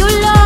you love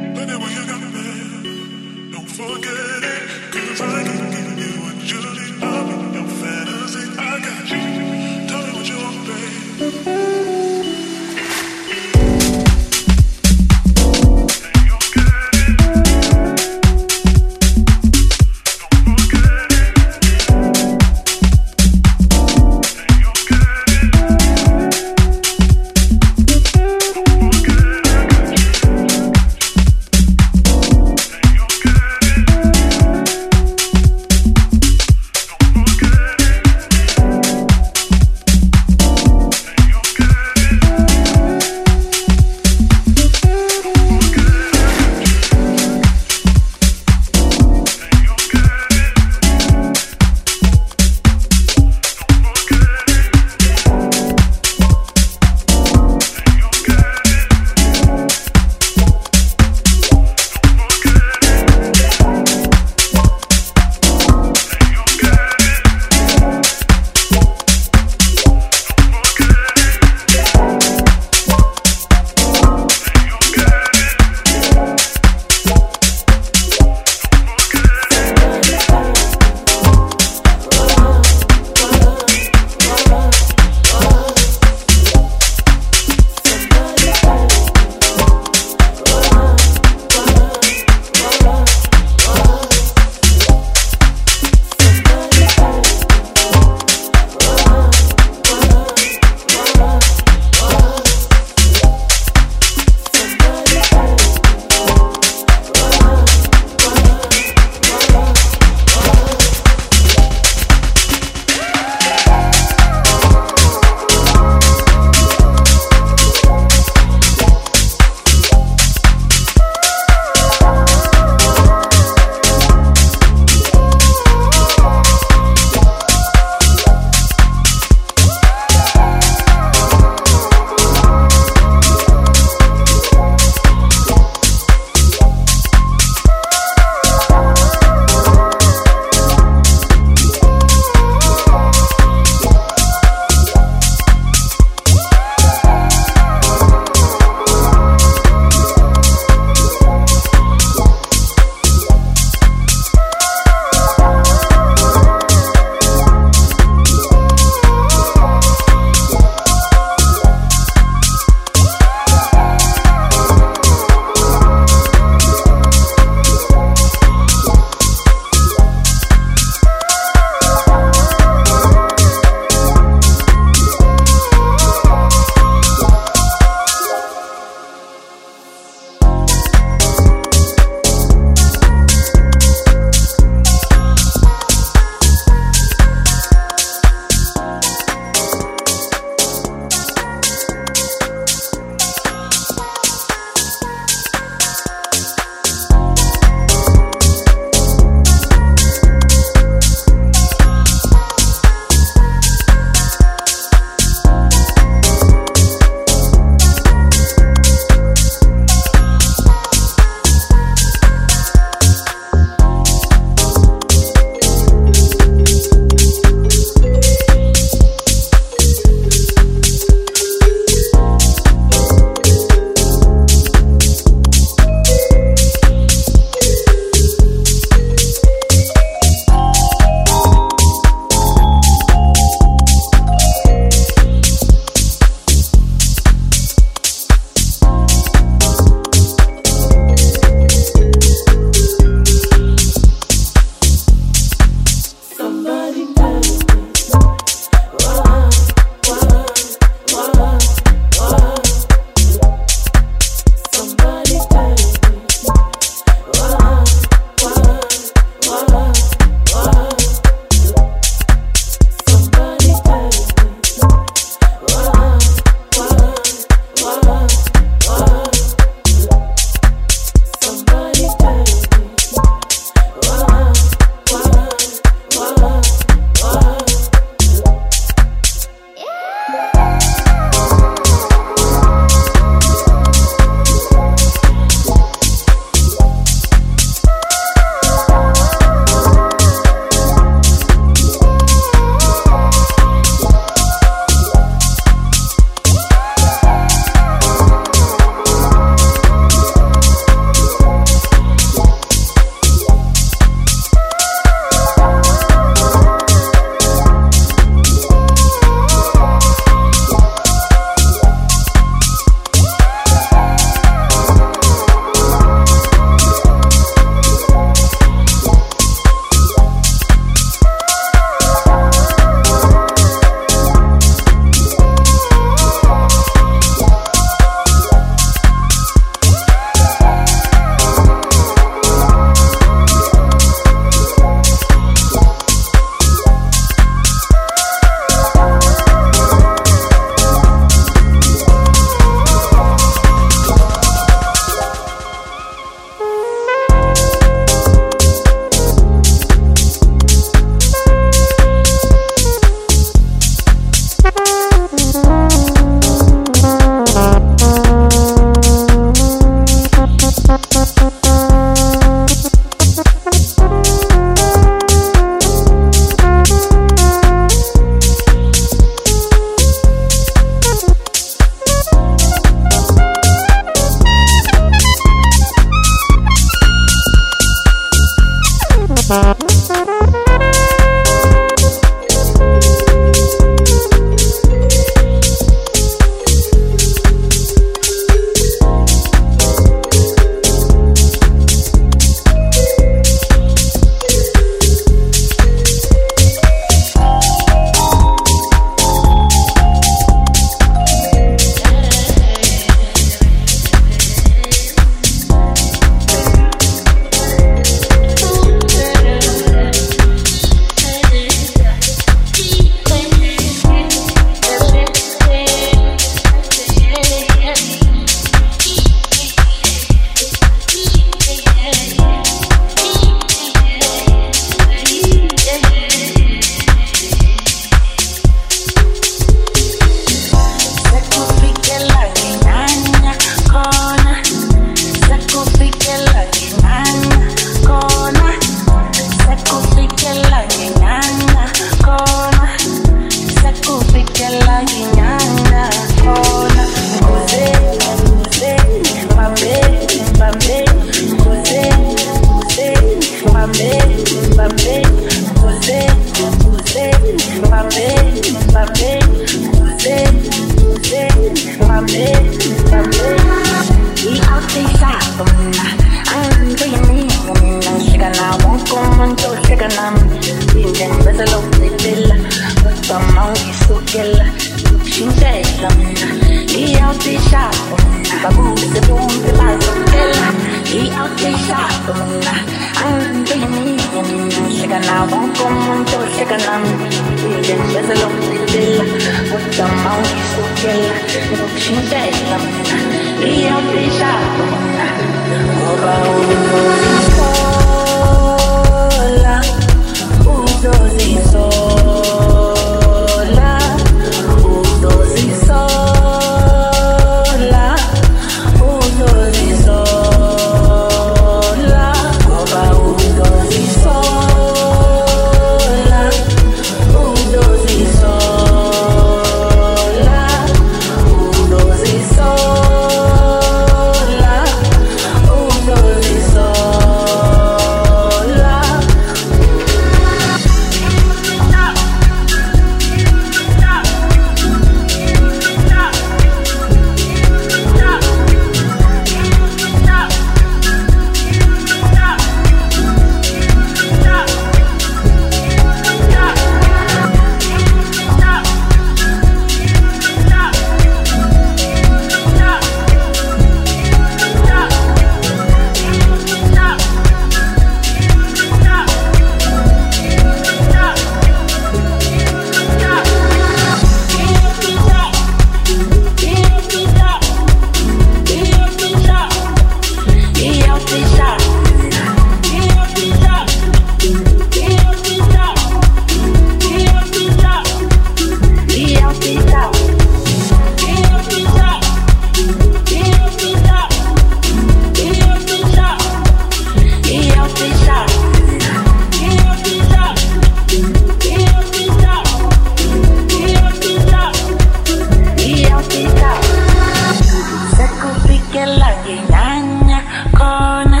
Sekufikela ngenyanya khona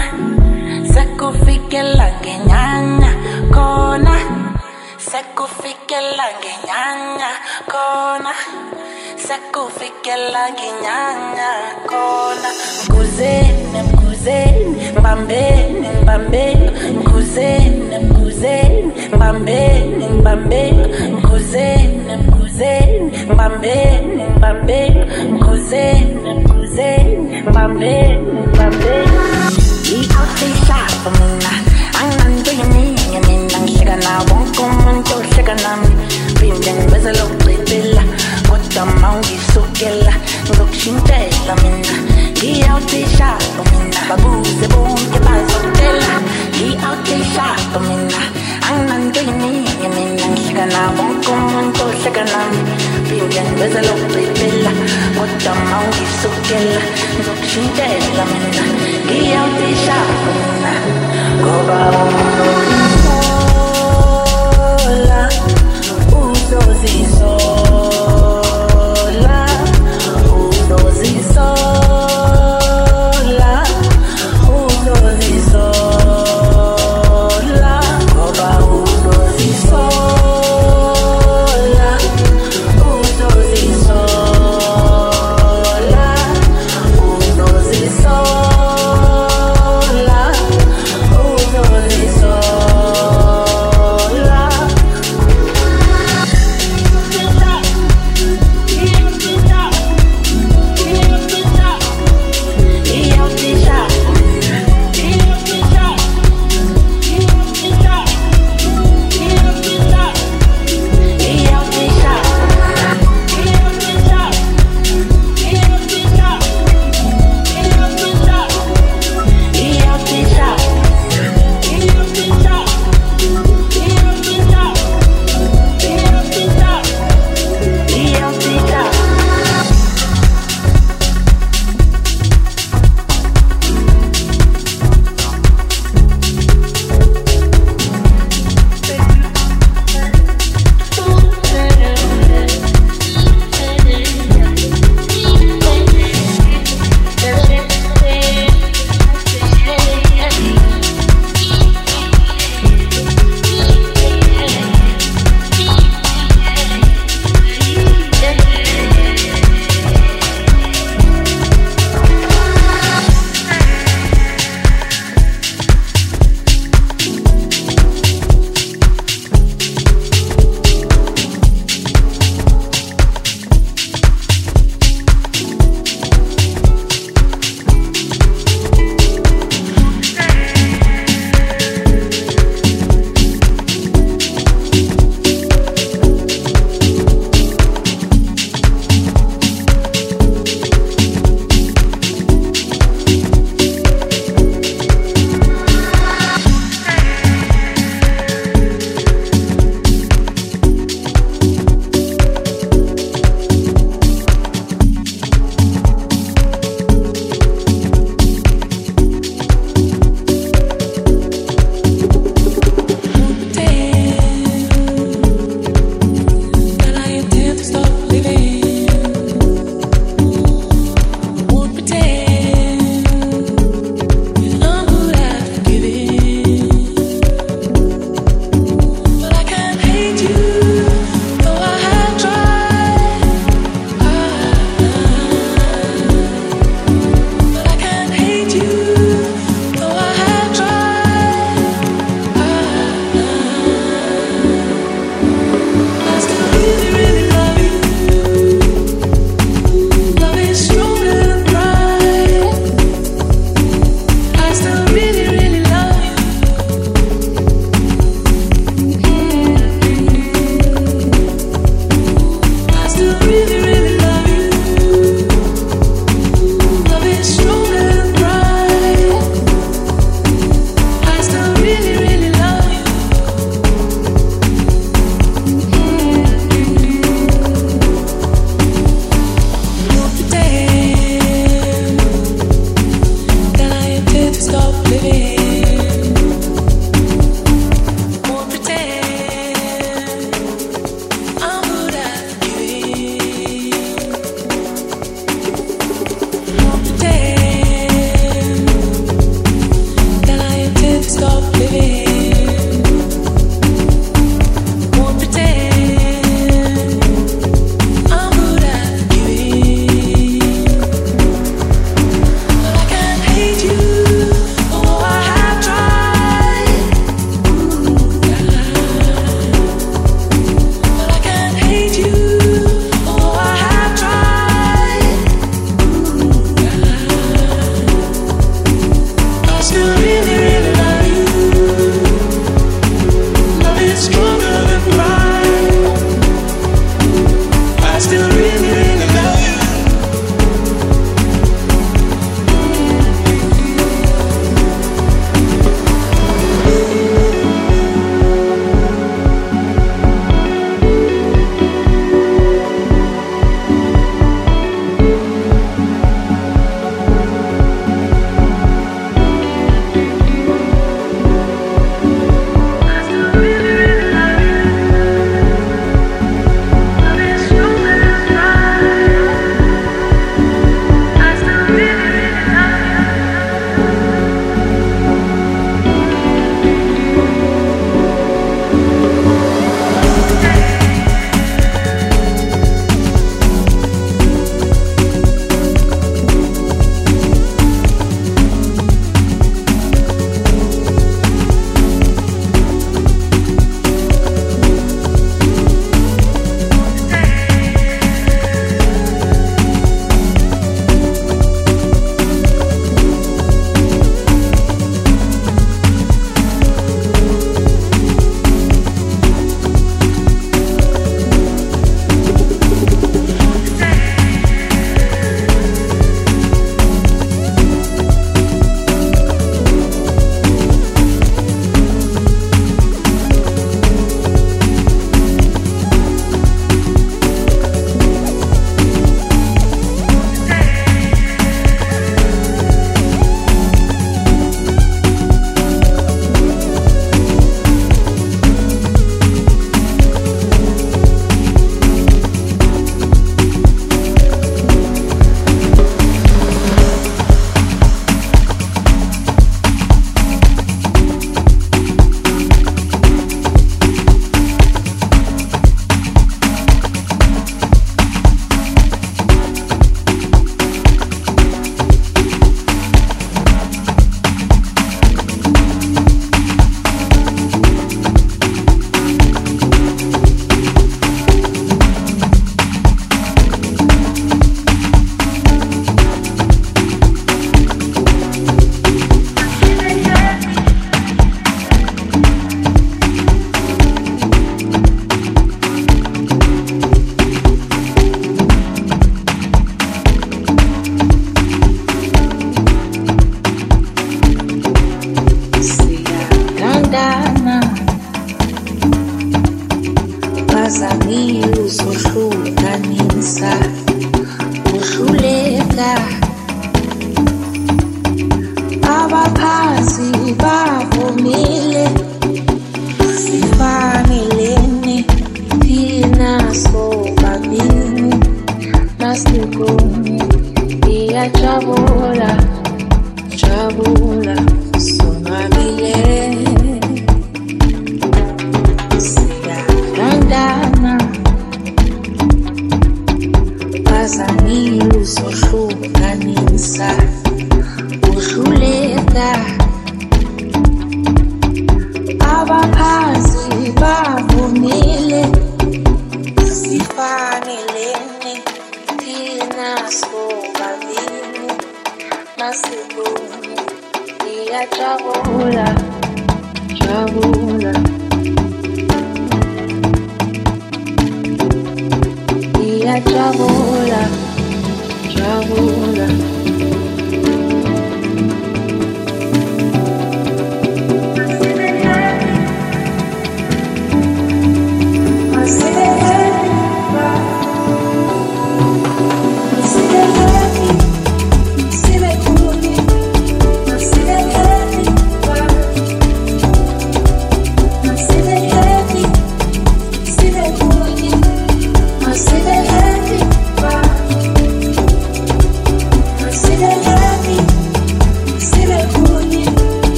Sekufikela ngenyanya khona Sekufikela ngenyanya khona Sekufikela ngenyanya khona Mkuzeni mkuzeni mbambeni mbambeni Mkuzeni mkuzeni mbambeni mbambeni Mkuzeni mkuzeni mbambeni mbambeni Mkuzeni mkuzeni mbambeni mbambeni Ngiyawucisha mina angangiyiningi mina ngihleka nawo wonke umuntu ohleka nami phinde ngibezela ukucibila kodwa ma ungisukela ngizokushintela mina ngiyawucisha mina babuze bonke bazokutela ngiyawucisha mina angangiyiningi mina ngihleka nawo wonke umuntu ohleka nami phinde ngibezela ukucibila kodwa ma ungisukela ngizokushintela mina ngiyawucisha mina ngoba uzozisola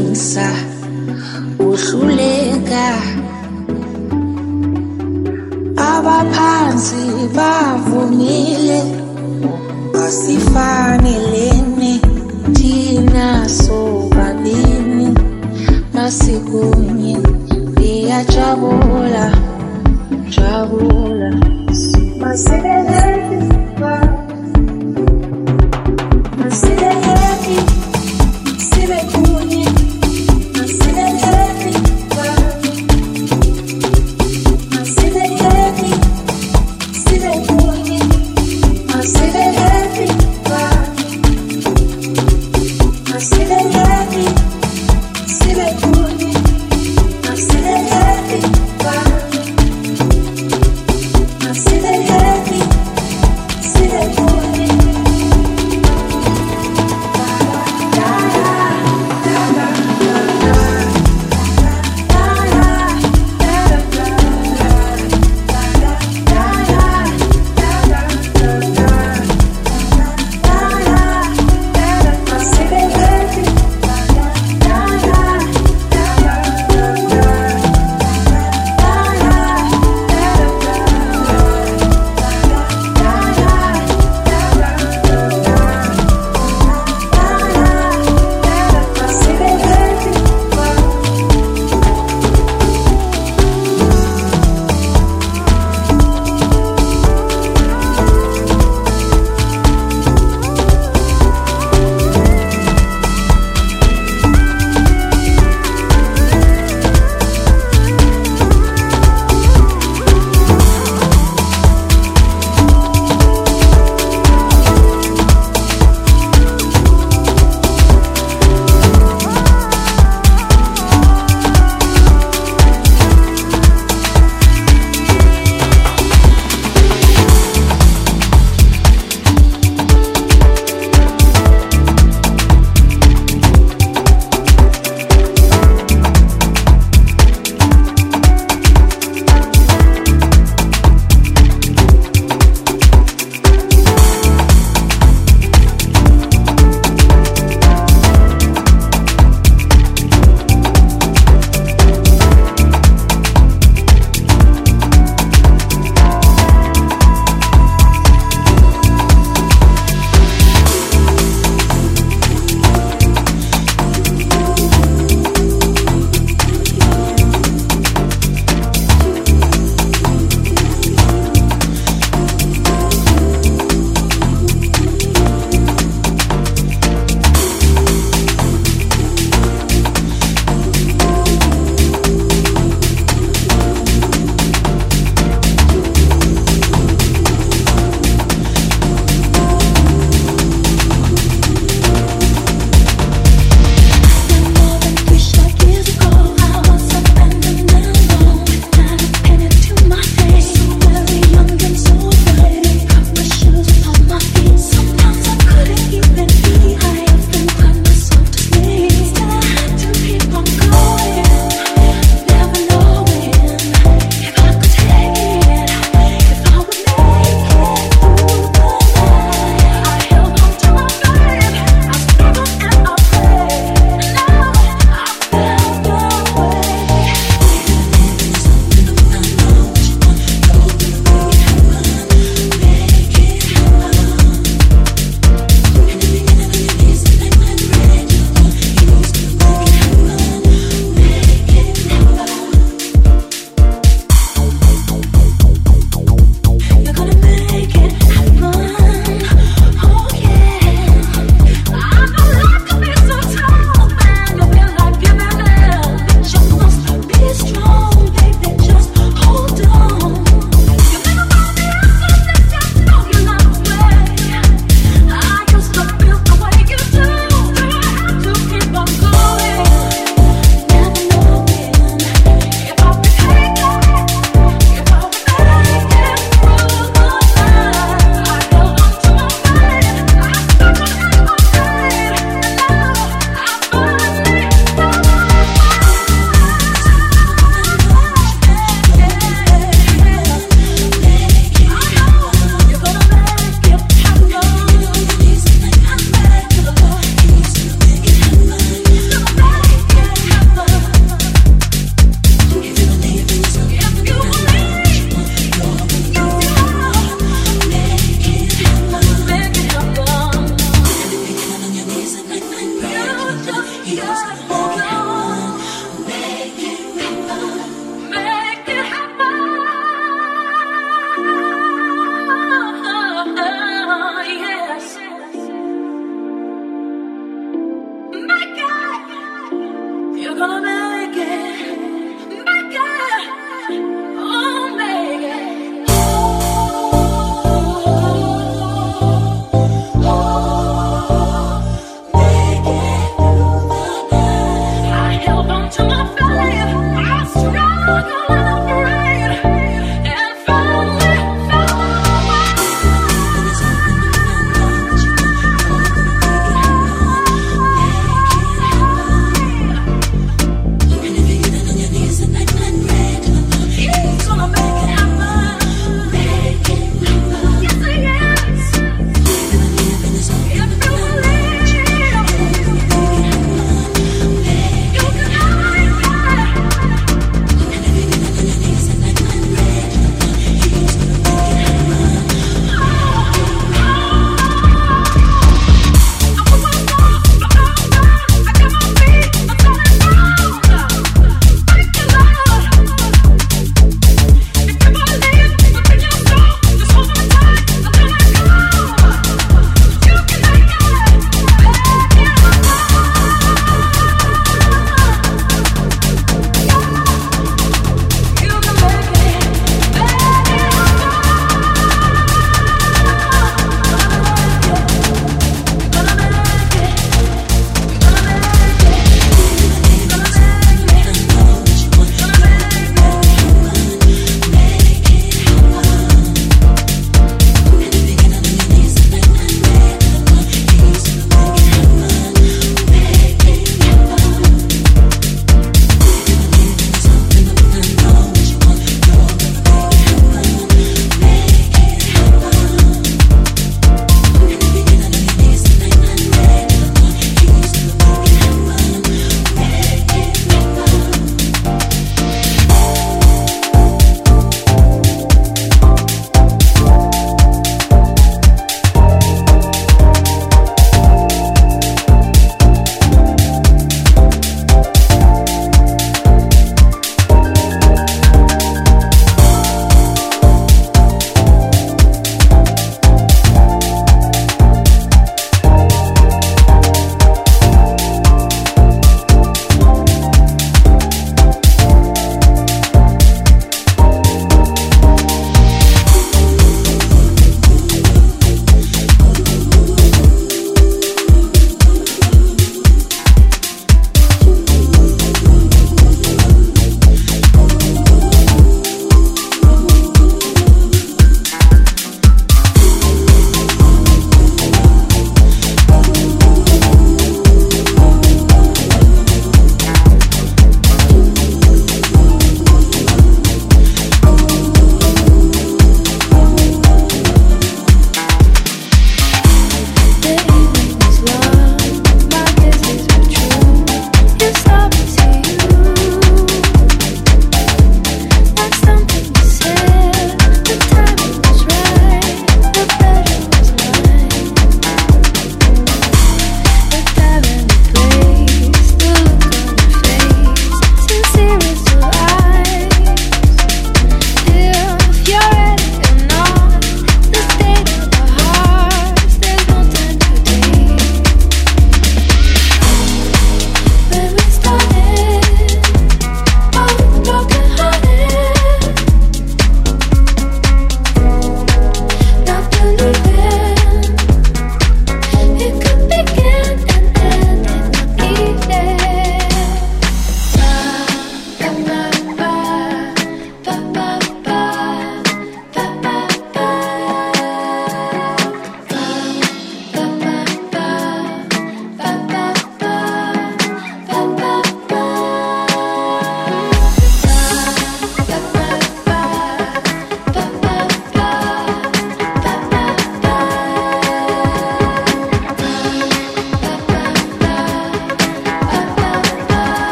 wahlukanisa uhluleka. Abaphansi bavumile asifanelene thina sobabini masikunye liyajabula jabula maseleleki